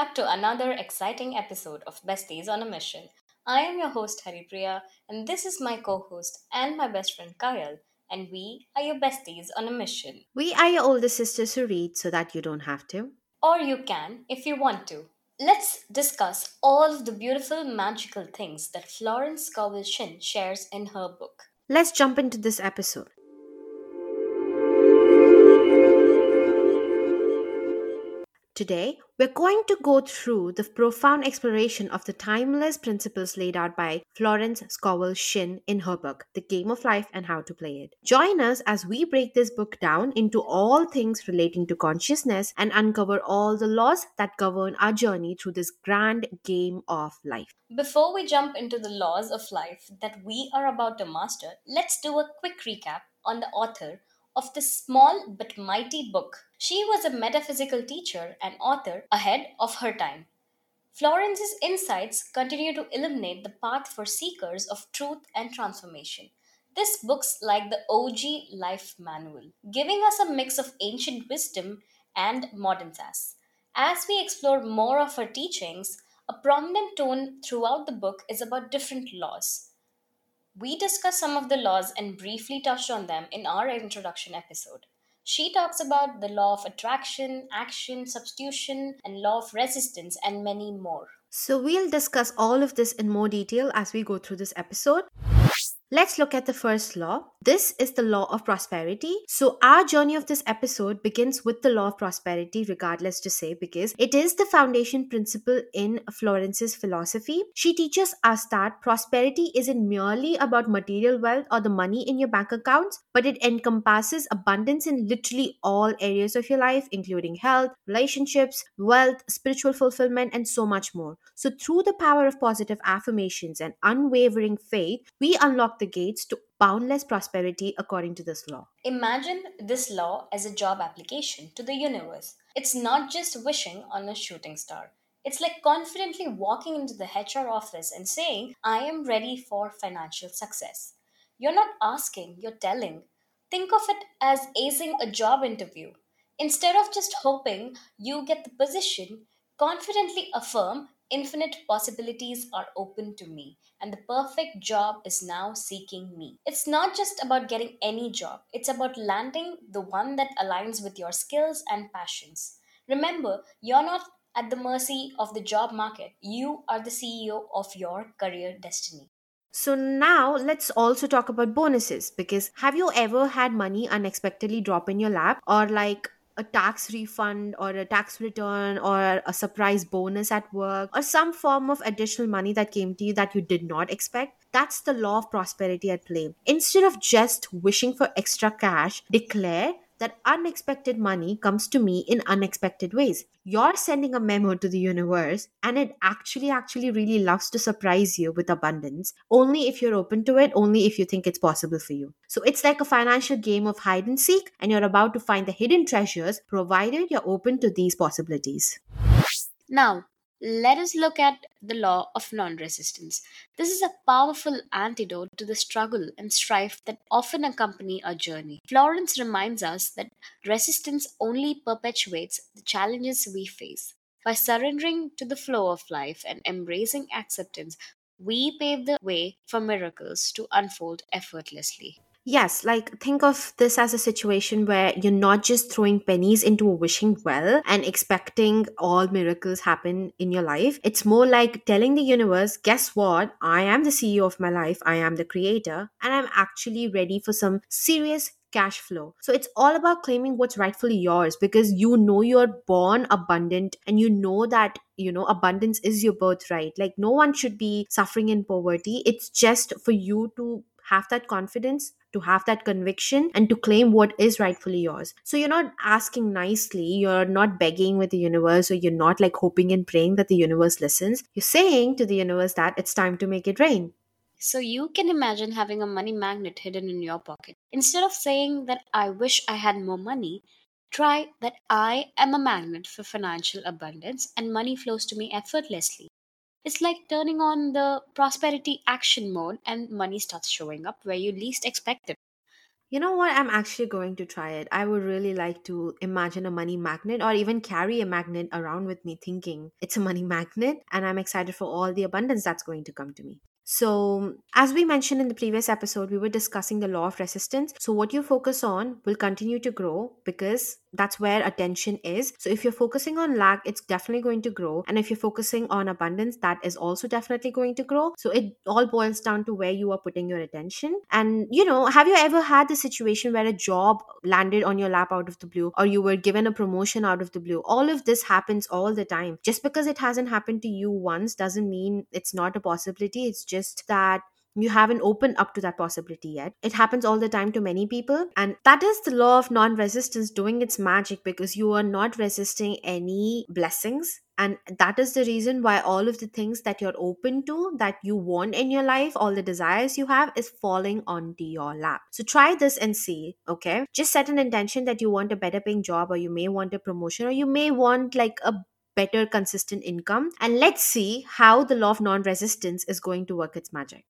back to another exciting episode of Besties on a Mission. I am your host Haripriya, and this is my co host and my best friend Kayal, and we are your besties on a mission. We are your older sisters who read so that you don't have to. Or you can if you want to. Let's discuss all of the beautiful magical things that Florence Scovel Shinn shares in her book. Let's jump into this episode. Today, we're going to go through the profound exploration of the timeless principles laid out by Florence Scovel Shinn in her book, The Game of Life and How to Play It. Join us as we break this book down into all things relating to consciousness and uncover all the laws that govern our journey through this grand game of life. Before we jump into the laws of life that we are about to master, let's do a quick recap on the author of this small but mighty book. She was a metaphysical teacher and author ahead of her time. Florence's insights continue to illuminate the path for seekers of truth and transformation. This book's like the OG life manual, giving us a mix of ancient wisdom and modern sass. As we explore more of her teachings, a prominent tone throughout the book is about different laws we discussed some of the laws and briefly touched on them in our introduction episode. She talks about the law of attraction, action, substitution, and law of resistance, and many more. So, we'll discuss all of this in more detail as we go through this episode. Let's look at the first law. This is the law of prosperity. So, our journey of this episode begins with the law of prosperity, regardless to say, because it is the foundation principle in Florence's philosophy. She teaches us that prosperity isn't merely about material wealth or the money in your bank accounts, but it encompasses abundance in literally all areas of your life, including health, relationships, wealth, spiritual fulfillment, and so much more. So, through the power of positive affirmations and unwavering faith, we unlock the gates to boundless prosperity according to this law. Imagine this law as a job application to the universe. It's not just wishing on a shooting star. It's like confidently walking into the HR office and saying, I am ready for financial success. You're not asking, you're telling. Think of it as acing a job interview. Instead of just hoping you get the position, confidently affirm Infinite possibilities are open to me, and the perfect job is now seeking me. It's not just about getting any job, it's about landing the one that aligns with your skills and passions. Remember, you're not at the mercy of the job market, you are the CEO of your career destiny. So now let's also talk about bonuses because have you ever had money unexpectedly drop in your lap or like a tax refund or a tax return or a surprise bonus at work or some form of additional money that came to you that you did not expect. That's the law of prosperity at play. Instead of just wishing for extra cash, declare that unexpected money comes to me in unexpected ways. You're sending a memo to the universe, and it actually, actually really loves to surprise you with abundance, only if you're open to it, only if you think it's possible for you. So it's like a financial game of hide and seek, and you're about to find the hidden treasures provided you're open to these possibilities. Now, let us look at the law of non resistance. This is a powerful antidote to the struggle and strife that often accompany our journey. Florence reminds us that resistance only perpetuates the challenges we face. By surrendering to the flow of life and embracing acceptance, we pave the way for miracles to unfold effortlessly. Yes, like think of this as a situation where you're not just throwing pennies into a wishing well and expecting all miracles happen in your life. It's more like telling the universe, guess what? I am the CEO of my life, I am the creator, and I'm actually ready for some serious cash flow. So it's all about claiming what's rightfully yours because you know you're born abundant and you know that you know abundance is your birthright like no one should be suffering in poverty it's just for you to have that confidence to have that conviction and to claim what is rightfully yours. So you're not asking nicely, you're not begging with the universe, or you're not like hoping and praying that the universe listens. You're saying to the universe that it's time to make it rain. So you can imagine having a money magnet hidden in your pocket. Instead of saying that I wish I had more money, try that I am a magnet for financial abundance and money flows to me effortlessly. It's like turning on the prosperity action mode and money starts showing up where you least expect it. You know what? I'm actually going to try it. I would really like to imagine a money magnet or even carry a magnet around with me thinking it's a money magnet. And I'm excited for all the abundance that's going to come to me. So, as we mentioned in the previous episode, we were discussing the law of resistance. So, what you focus on will continue to grow because that's where attention is. So, if you're focusing on lack, it's definitely going to grow. And if you're focusing on abundance, that is also definitely going to grow. So, it all boils down to where you are putting your attention. And, you know, have you ever had the situation where a job landed on your lap out of the blue or you were given a promotion out of the blue? All of this happens all the time. Just because it hasn't happened to you once doesn't mean it's not a possibility. It's just that you haven't opened up to that possibility yet. It happens all the time to many people. And that is the law of non resistance doing its magic because you are not resisting any blessings. And that is the reason why all of the things that you're open to, that you want in your life, all the desires you have, is falling onto your lap. So try this and see, okay? Just set an intention that you want a better paying job, or you may want a promotion, or you may want like a better consistent income and let's see how the law of non-resistance is going to work its magic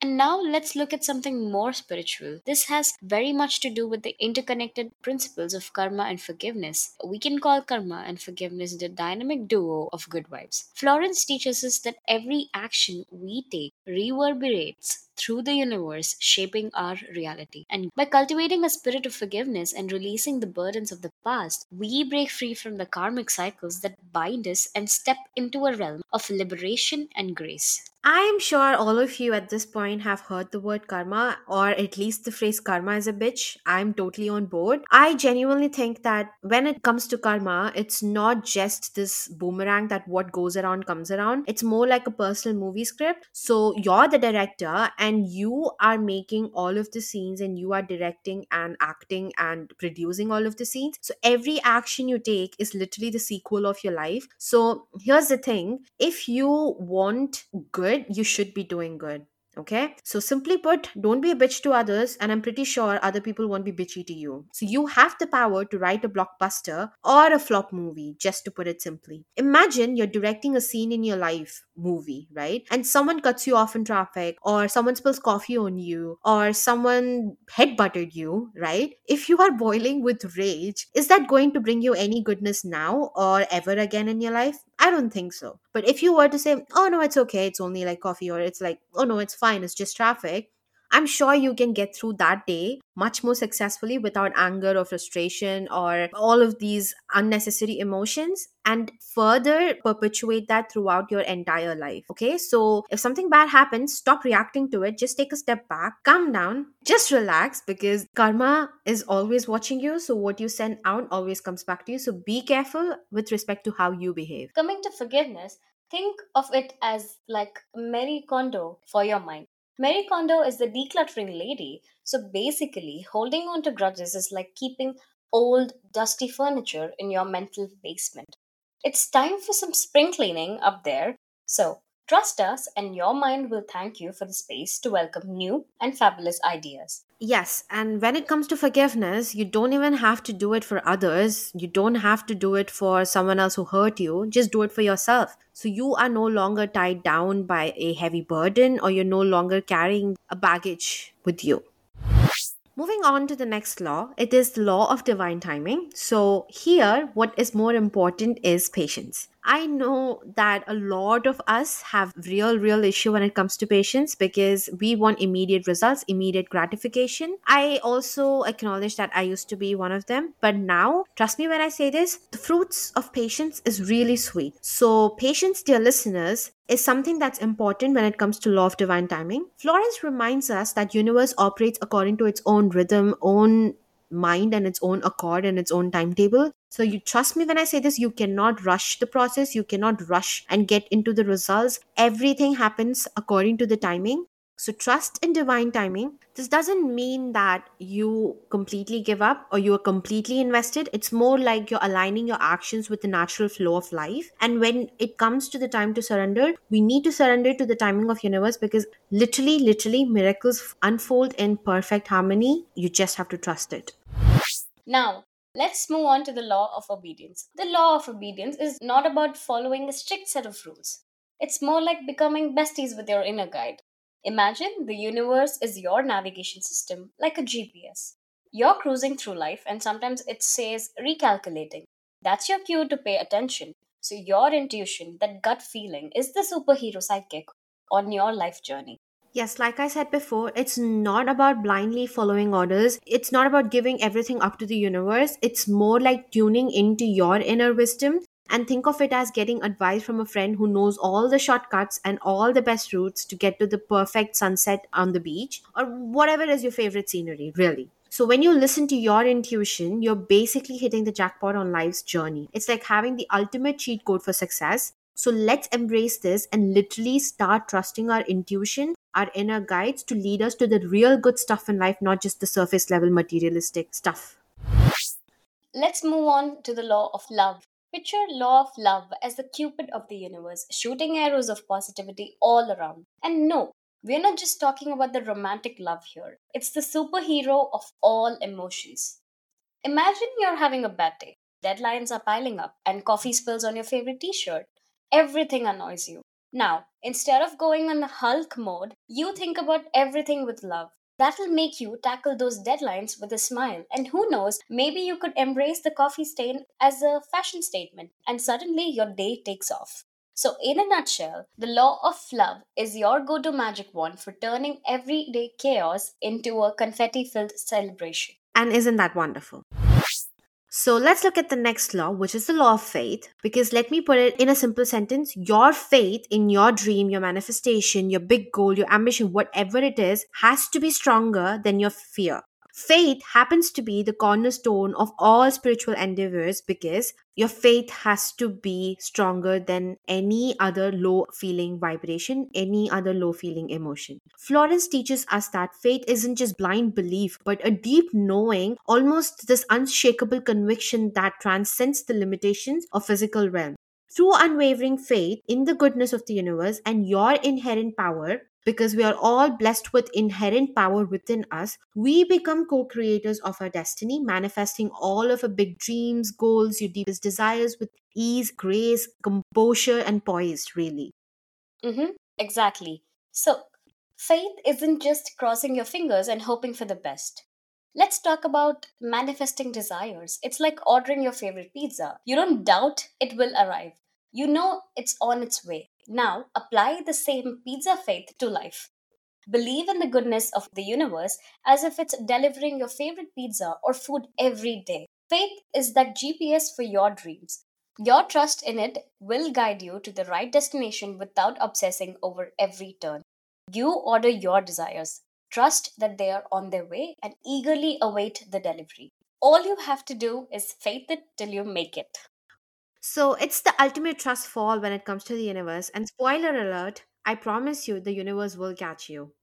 and now let's look at something more spiritual. This has very much to do with the interconnected principles of karma and forgiveness. We can call karma and forgiveness the dynamic duo of good vibes. Florence teaches us that every action we take reverberates through the universe, shaping our reality. And by cultivating a spirit of forgiveness and releasing the burdens of the past, we break free from the karmic cycles that bind us and step into a realm of liberation and grace. I'm sure all of you at this point have heard the word karma or at least the phrase karma is a bitch. I'm totally on board. I genuinely think that when it comes to karma, it's not just this boomerang that what goes around comes around. It's more like a personal movie script. So you're the director and you are making all of the scenes and you are directing and acting and producing all of the scenes. So every action you take is literally the sequel of your life. So here's the thing if you want good, you should be doing good. Okay. So simply put, don't be a bitch to others, and I'm pretty sure other people won't be bitchy to you. So you have the power to write a blockbuster or a flop movie, just to put it simply. Imagine you're directing a scene in your life movie, right? And someone cuts you off in traffic, or someone spills coffee on you, or someone head buttered you, right? If you are boiling with rage, is that going to bring you any goodness now or ever again in your life? I don't think so. But if you were to say, oh no, it's okay, it's only like coffee, or it's like, oh no, it's fine, it's just traffic, I'm sure you can get through that day much more successfully without anger or frustration or all of these unnecessary emotions and further perpetuate that throughout your entire life. Okay, so if something bad happens, stop reacting to it, just take a step back, calm down, just relax because karma is always watching you. So, what you send out always comes back to you. So, be careful with respect to how you behave. Coming to forgiveness, think of it as like Marie Kondo for your mind. Marie Kondo is the decluttering lady. So basically, holding on to grudges is like keeping old, dusty furniture in your mental basement. It's time for some spring cleaning up there. So trust us, and your mind will thank you for the space to welcome new and fabulous ideas. Yes, and when it comes to forgiveness, you don't even have to do it for others. You don't have to do it for someone else who hurt you. Just do it for yourself. So you are no longer tied down by a heavy burden or you're no longer carrying a baggage with you. Moving on to the next law, it is the law of divine timing. So, here, what is more important is patience. I know that a lot of us have real, real issue when it comes to patience because we want immediate results, immediate gratification. I also acknowledge that I used to be one of them, but now, trust me when I say this, the fruits of patience is really sweet. So, patience, dear listeners, is something that's important when it comes to law of divine timing. Florence reminds us that universe operates according to its own rhythm, own mind and its own accord and its own timetable. So you trust me when I say this, you cannot rush the process, you cannot rush and get into the results. Everything happens according to the timing. So trust in divine timing. This doesn't mean that you completely give up or you are completely invested. It's more like you're aligning your actions with the natural flow of life. And when it comes to the time to surrender, we need to surrender to the timing of universe because literally, literally miracles unfold in perfect harmony. You just have to trust it. Now, Let's move on to the law of obedience. The law of obedience is not about following a strict set of rules. It's more like becoming besties with your inner guide. Imagine the universe is your navigation system, like a GPS. You're cruising through life, and sometimes it says recalculating. That's your cue to pay attention. So, your intuition, that gut feeling, is the superhero sidekick on your life journey. Yes, like I said before, it's not about blindly following orders. It's not about giving everything up to the universe. It's more like tuning into your inner wisdom and think of it as getting advice from a friend who knows all the shortcuts and all the best routes to get to the perfect sunset on the beach or whatever is your favorite scenery, really. So, when you listen to your intuition, you're basically hitting the jackpot on life's journey. It's like having the ultimate cheat code for success. So, let's embrace this and literally start trusting our intuition, our inner guides to lead us to the real good stuff in life, not just the surface level materialistic stuff. Let's move on to the law of love. Picture law of love as the cupid of the universe, shooting arrows of positivity all around. And no, we're not just talking about the romantic love here. It's the superhero of all emotions. Imagine you're having a bad day. Deadlines are piling up and coffee spills on your favorite t-shirt. Everything annoys you. Now, instead of going on the Hulk mode, you think about everything with love. That'll make you tackle those deadlines with a smile. And who knows, maybe you could embrace the coffee stain as a fashion statement, and suddenly your day takes off. So, in a nutshell, the law of love is your go to magic wand for turning everyday chaos into a confetti filled celebration. And isn't that wonderful? So let's look at the next law, which is the law of faith. Because let me put it in a simple sentence your faith in your dream, your manifestation, your big goal, your ambition, whatever it is, has to be stronger than your fear. Faith happens to be the cornerstone of all spiritual endeavors because your faith has to be stronger than any other low feeling vibration, any other low feeling emotion. Florence teaches us that faith isn't just blind belief, but a deep knowing, almost this unshakable conviction that transcends the limitations of physical realm. Through unwavering faith in the goodness of the universe and your inherent power, because we are all blessed with inherent power within us, we become co creators of our destiny, manifesting all of our big dreams, goals, your deepest desires with ease, grace, composure, and poise, really. Mm-hmm, exactly. So, faith isn't just crossing your fingers and hoping for the best. Let's talk about manifesting desires. It's like ordering your favorite pizza. You don't doubt it will arrive, you know it's on its way. Now, apply the same pizza faith to life. Believe in the goodness of the universe as if it's delivering your favorite pizza or food every day. Faith is that GPS for your dreams. Your trust in it will guide you to the right destination without obsessing over every turn. You order your desires, trust that they are on their way, and eagerly await the delivery. All you have to do is faith it till you make it. So it's the ultimate trust fall when it comes to the universe. And spoiler alert, I promise you the universe will catch you.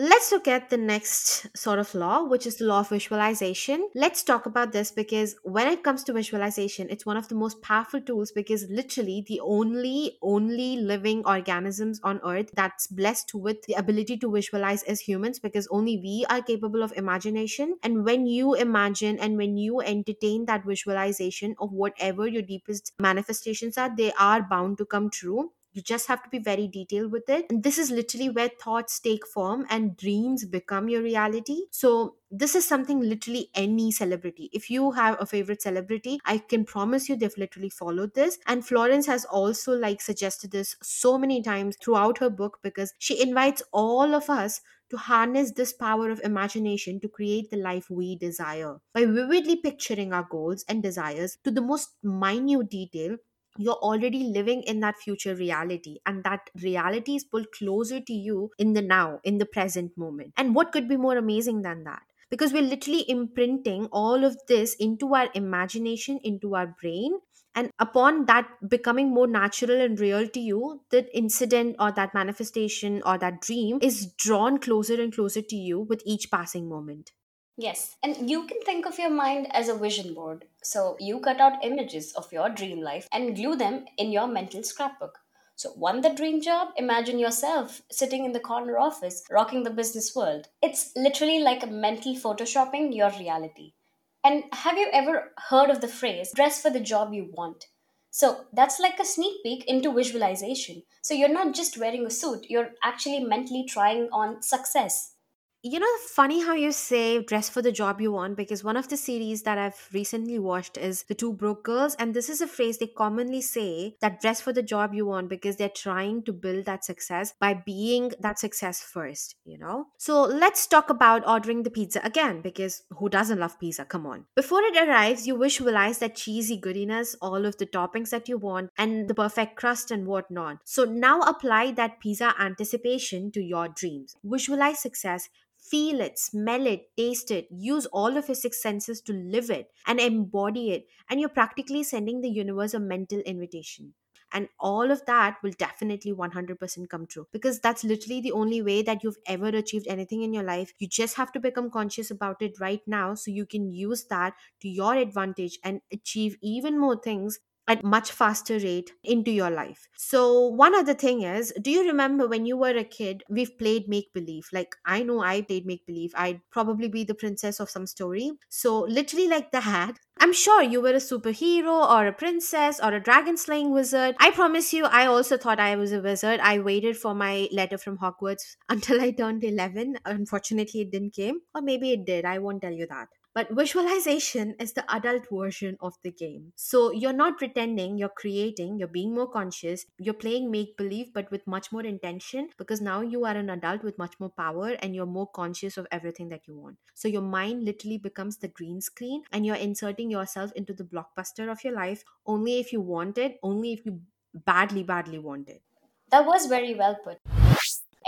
Let's look at the next sort of law, which is the law of visualization. Let's talk about this because when it comes to visualization, it's one of the most powerful tools because literally the only, only living organisms on earth that's blessed with the ability to visualize as humans because only we are capable of imagination. And when you imagine and when you entertain that visualization of whatever your deepest manifestations are, they are bound to come true you just have to be very detailed with it. And this is literally where thoughts take form and dreams become your reality. So, this is something literally any celebrity. If you have a favorite celebrity, I can promise you they've literally followed this. And Florence has also like suggested this so many times throughout her book because she invites all of us to harness this power of imagination to create the life we desire. By vividly picturing our goals and desires to the most minute detail, you're already living in that future reality and that reality is pulled closer to you in the now in the present moment. And what could be more amazing than that? Because we're literally imprinting all of this into our imagination into our brain and upon that becoming more natural and real to you that incident or that manifestation or that dream is drawn closer and closer to you with each passing moment Yes, and you can think of your mind as a vision board. So you cut out images of your dream life and glue them in your mental scrapbook. So, want the dream job? Imagine yourself sitting in the corner office, rocking the business world. It's literally like a mental photoshopping your reality. And have you ever heard of the phrase, dress for the job you want? So that's like a sneak peek into visualization. So you're not just wearing a suit, you're actually mentally trying on success. You know, funny how you say dress for the job you want because one of the series that I've recently watched is The Two Broke Girls. And this is a phrase they commonly say that dress for the job you want because they're trying to build that success by being that success first, you know? So let's talk about ordering the pizza again because who doesn't love pizza? Come on. Before it arrives, you visualize that cheesy goodiness, all of the toppings that you want, and the perfect crust and whatnot. So now apply that pizza anticipation to your dreams. Visualize success feel it, smell it, taste it, use all of your six senses to live it and embody it. And you're practically sending the universe a mental invitation. And all of that will definitely 100% come true because that's literally the only way that you've ever achieved anything in your life. You just have to become conscious about it right now so you can use that to your advantage and achieve even more things at much faster rate into your life. So one other thing is, do you remember when you were a kid, we've played make believe? Like I know I played make believe. I'd probably be the princess of some story. So literally like that. I'm sure you were a superhero or a princess or a dragon slaying wizard. I promise you, I also thought I was a wizard. I waited for my letter from Hogwarts until I turned 11. Unfortunately, it didn't came. Or maybe it did. I won't tell you that. But visualization is the adult version of the game. So you're not pretending, you're creating, you're being more conscious, you're playing make believe, but with much more intention because now you are an adult with much more power and you're more conscious of everything that you want. So your mind literally becomes the green screen and you're inserting yourself into the blockbuster of your life only if you want it, only if you badly, badly want it. That was very well put.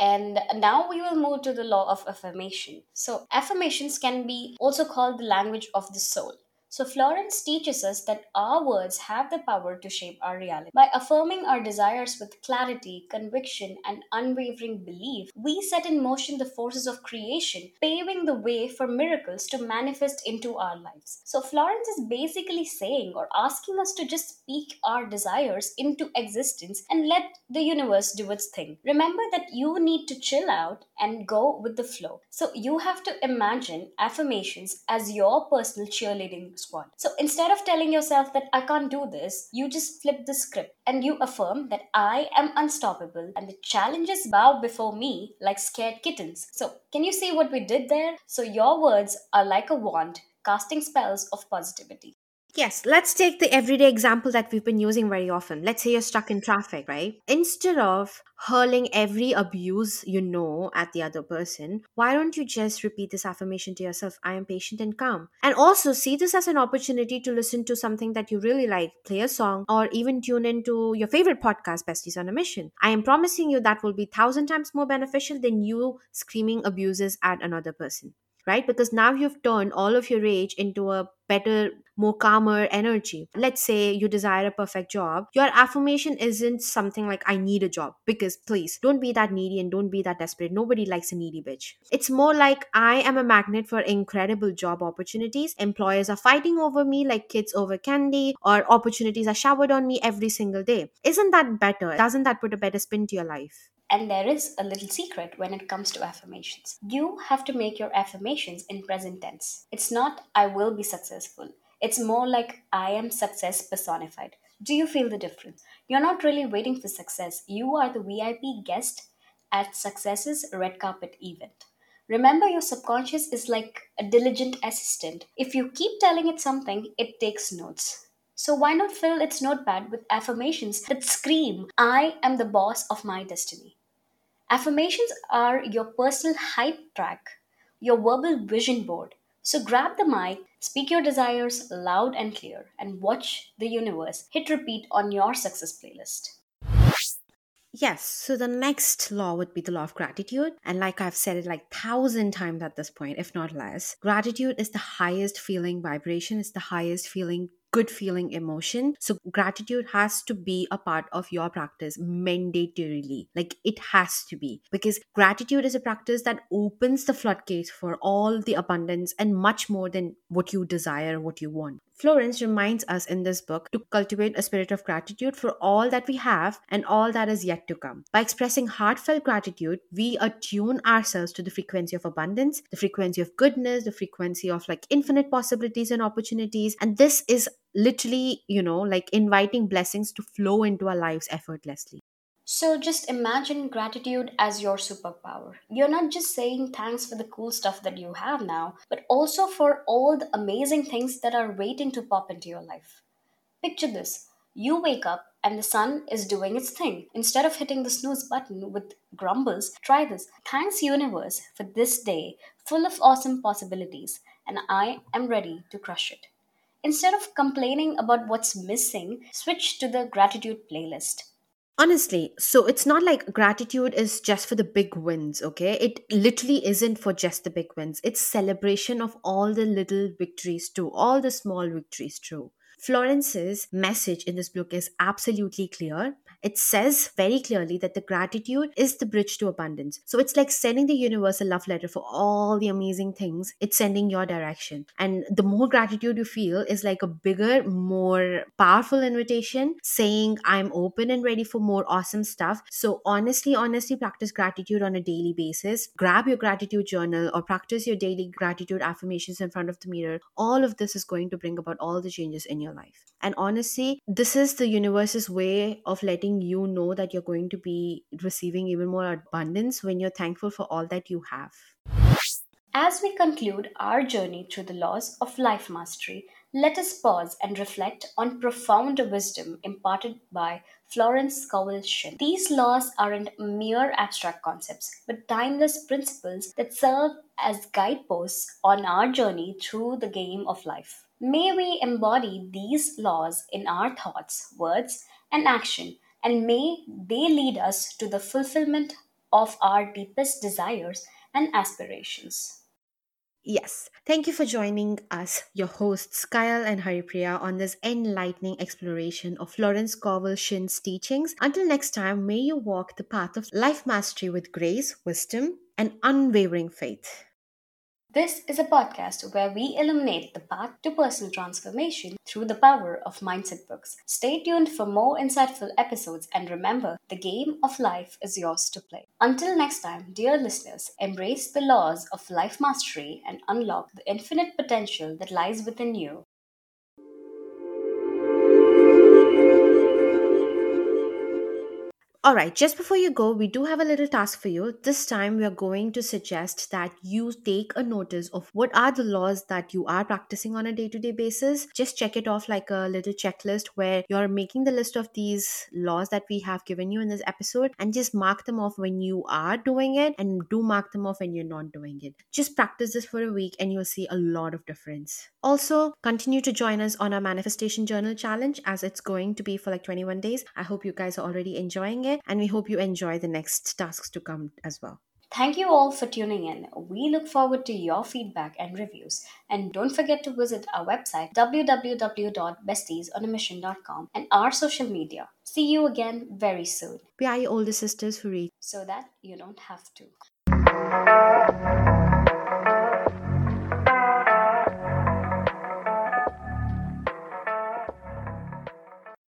And now we will move to the law of affirmation. So, affirmations can be also called the language of the soul. So, Florence teaches us that our words have the power to shape our reality. By affirming our desires with clarity, conviction, and unwavering belief, we set in motion the forces of creation, paving the way for miracles to manifest into our lives. So, Florence is basically saying or asking us to just speak our desires into existence and let the universe do its thing. Remember that you need to chill out and go with the flow. So, you have to imagine affirmations as your personal cheerleading squad. So instead of telling yourself that I can't do this, you just flip the script and you affirm that I am unstoppable and the challenges bow before me like scared kittens. So, can you see what we did there? So, your words are like a wand casting spells of positivity. Yes, let's take the everyday example that we've been using very often. Let's say you're stuck in traffic, right? Instead of hurling every abuse you know at the other person, why don't you just repeat this affirmation to yourself? I am patient and calm. And also see this as an opportunity to listen to something that you really like, play a song, or even tune into your favorite podcast, Besties on a Mission. I am promising you that will be thousand times more beneficial than you screaming abuses at another person right? Because now you've turned all of your rage into a better, more calmer energy. Let's say you desire a perfect job. Your affirmation isn't something like, I need a job. Because please, don't be that needy and don't be that desperate. Nobody likes a needy bitch. It's more like, I am a magnet for incredible job opportunities. Employers are fighting over me like kids over candy, or opportunities are showered on me every single day. Isn't that better? Doesn't that put a better spin to your life? And there is a little secret when it comes to affirmations. You have to make your affirmations in present tense. It's not, I will be successful. It's more like, I am success personified. Do you feel the difference? You're not really waiting for success. You are the VIP guest at Success's red carpet event. Remember, your subconscious is like a diligent assistant. If you keep telling it something, it takes notes. So why not fill its notepad with affirmations that scream, I am the boss of my destiny? Affirmations are your personal hype track, your verbal vision board. So grab the mic, speak your desires loud and clear, and watch the universe hit repeat on your success playlist. Yes, so the next law would be the law of gratitude. And like I've said it like thousand times at this point, if not less, gratitude is the highest feeling vibration, it's the highest feeling good feeling emotion. So gratitude has to be a part of your practice mandatorily. Like it has to be because gratitude is a practice that opens the floodgates for all the abundance and much more than what you desire, what you want. Florence reminds us in this book to cultivate a spirit of gratitude for all that we have and all that is yet to come. By expressing heartfelt gratitude, we attune ourselves to the frequency of abundance, the frequency of goodness, the frequency of like infinite possibilities and opportunities. And this is literally, you know, like inviting blessings to flow into our lives effortlessly. So just imagine gratitude as your superpower. You're not just saying thanks for the cool stuff that you have now, but also for all the amazing things that are waiting to pop into your life. Picture this you wake up and the sun is doing its thing. Instead of hitting the snooze button with grumbles, try this. Thanks, universe, for this day full of awesome possibilities, and I am ready to crush it. Instead of complaining about what's missing, switch to the gratitude playlist. Honestly, so it's not like gratitude is just for the big wins, okay? It literally isn't for just the big wins. It's celebration of all the little victories too, all the small victories too. Florence's message in this book is absolutely clear. It says very clearly that the gratitude is the bridge to abundance. So it's like sending the universe a love letter for all the amazing things it's sending your direction. And the more gratitude you feel is like a bigger, more powerful invitation saying, I'm open and ready for more awesome stuff. So honestly, honestly, practice gratitude on a daily basis. Grab your gratitude journal or practice your daily gratitude affirmations in front of the mirror. All of this is going to bring about all the changes in your life. And honestly, this is the universe's way of letting you know that you're going to be receiving even more abundance when you're thankful for all that you have. As we conclude our journey through the laws of life mastery, let us pause and reflect on profound wisdom imparted by Florence Scovel Shinn. These laws aren't mere abstract concepts, but timeless principles that serve as guideposts on our journey through the game of life. May we embody these laws in our thoughts, words, and action, and may they lead us to the fulfillment of our deepest desires and aspirations. Yes, thank you for joining us, your hosts Kayal and Haripriya, on this enlightening exploration of Florence Scovel Shinn's teachings. Until next time, may you walk the path of life mastery with grace, wisdom, and unwavering faith. This is a podcast where we illuminate the path to personal transformation through the power of mindset books. Stay tuned for more insightful episodes and remember the game of life is yours to play. Until next time, dear listeners, embrace the laws of life mastery and unlock the infinite potential that lies within you. All right, just before you go, we do have a little task for you. This time, we are going to suggest that you take a notice of what are the laws that you are practicing on a day to day basis. Just check it off like a little checklist where you're making the list of these laws that we have given you in this episode and just mark them off when you are doing it and do mark them off when you're not doing it. Just practice this for a week and you'll see a lot of difference. Also, continue to join us on our manifestation journal challenge as it's going to be for like 21 days. I hope you guys are already enjoying it and we hope you enjoy the next tasks to come as well. Thank you all for tuning in. We look forward to your feedback and reviews. And don't forget to visit our website www.bestiesonamission.com and our social media. See you again very soon. We are your older sisters who read so that you don't have to.